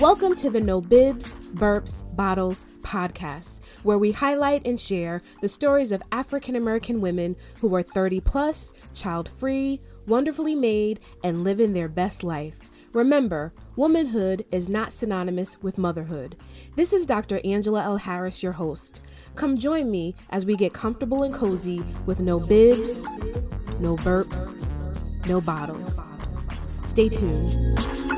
Welcome to the No Bibs, Burps, Bottles podcast, where we highlight and share the stories of African American women who are 30 plus, child free, wonderfully made, and living their best life. Remember, womanhood is not synonymous with motherhood. This is Dr. Angela L. Harris, your host. Come join me as we get comfortable and cozy with no bibs, no burps, no bottles. Stay tuned.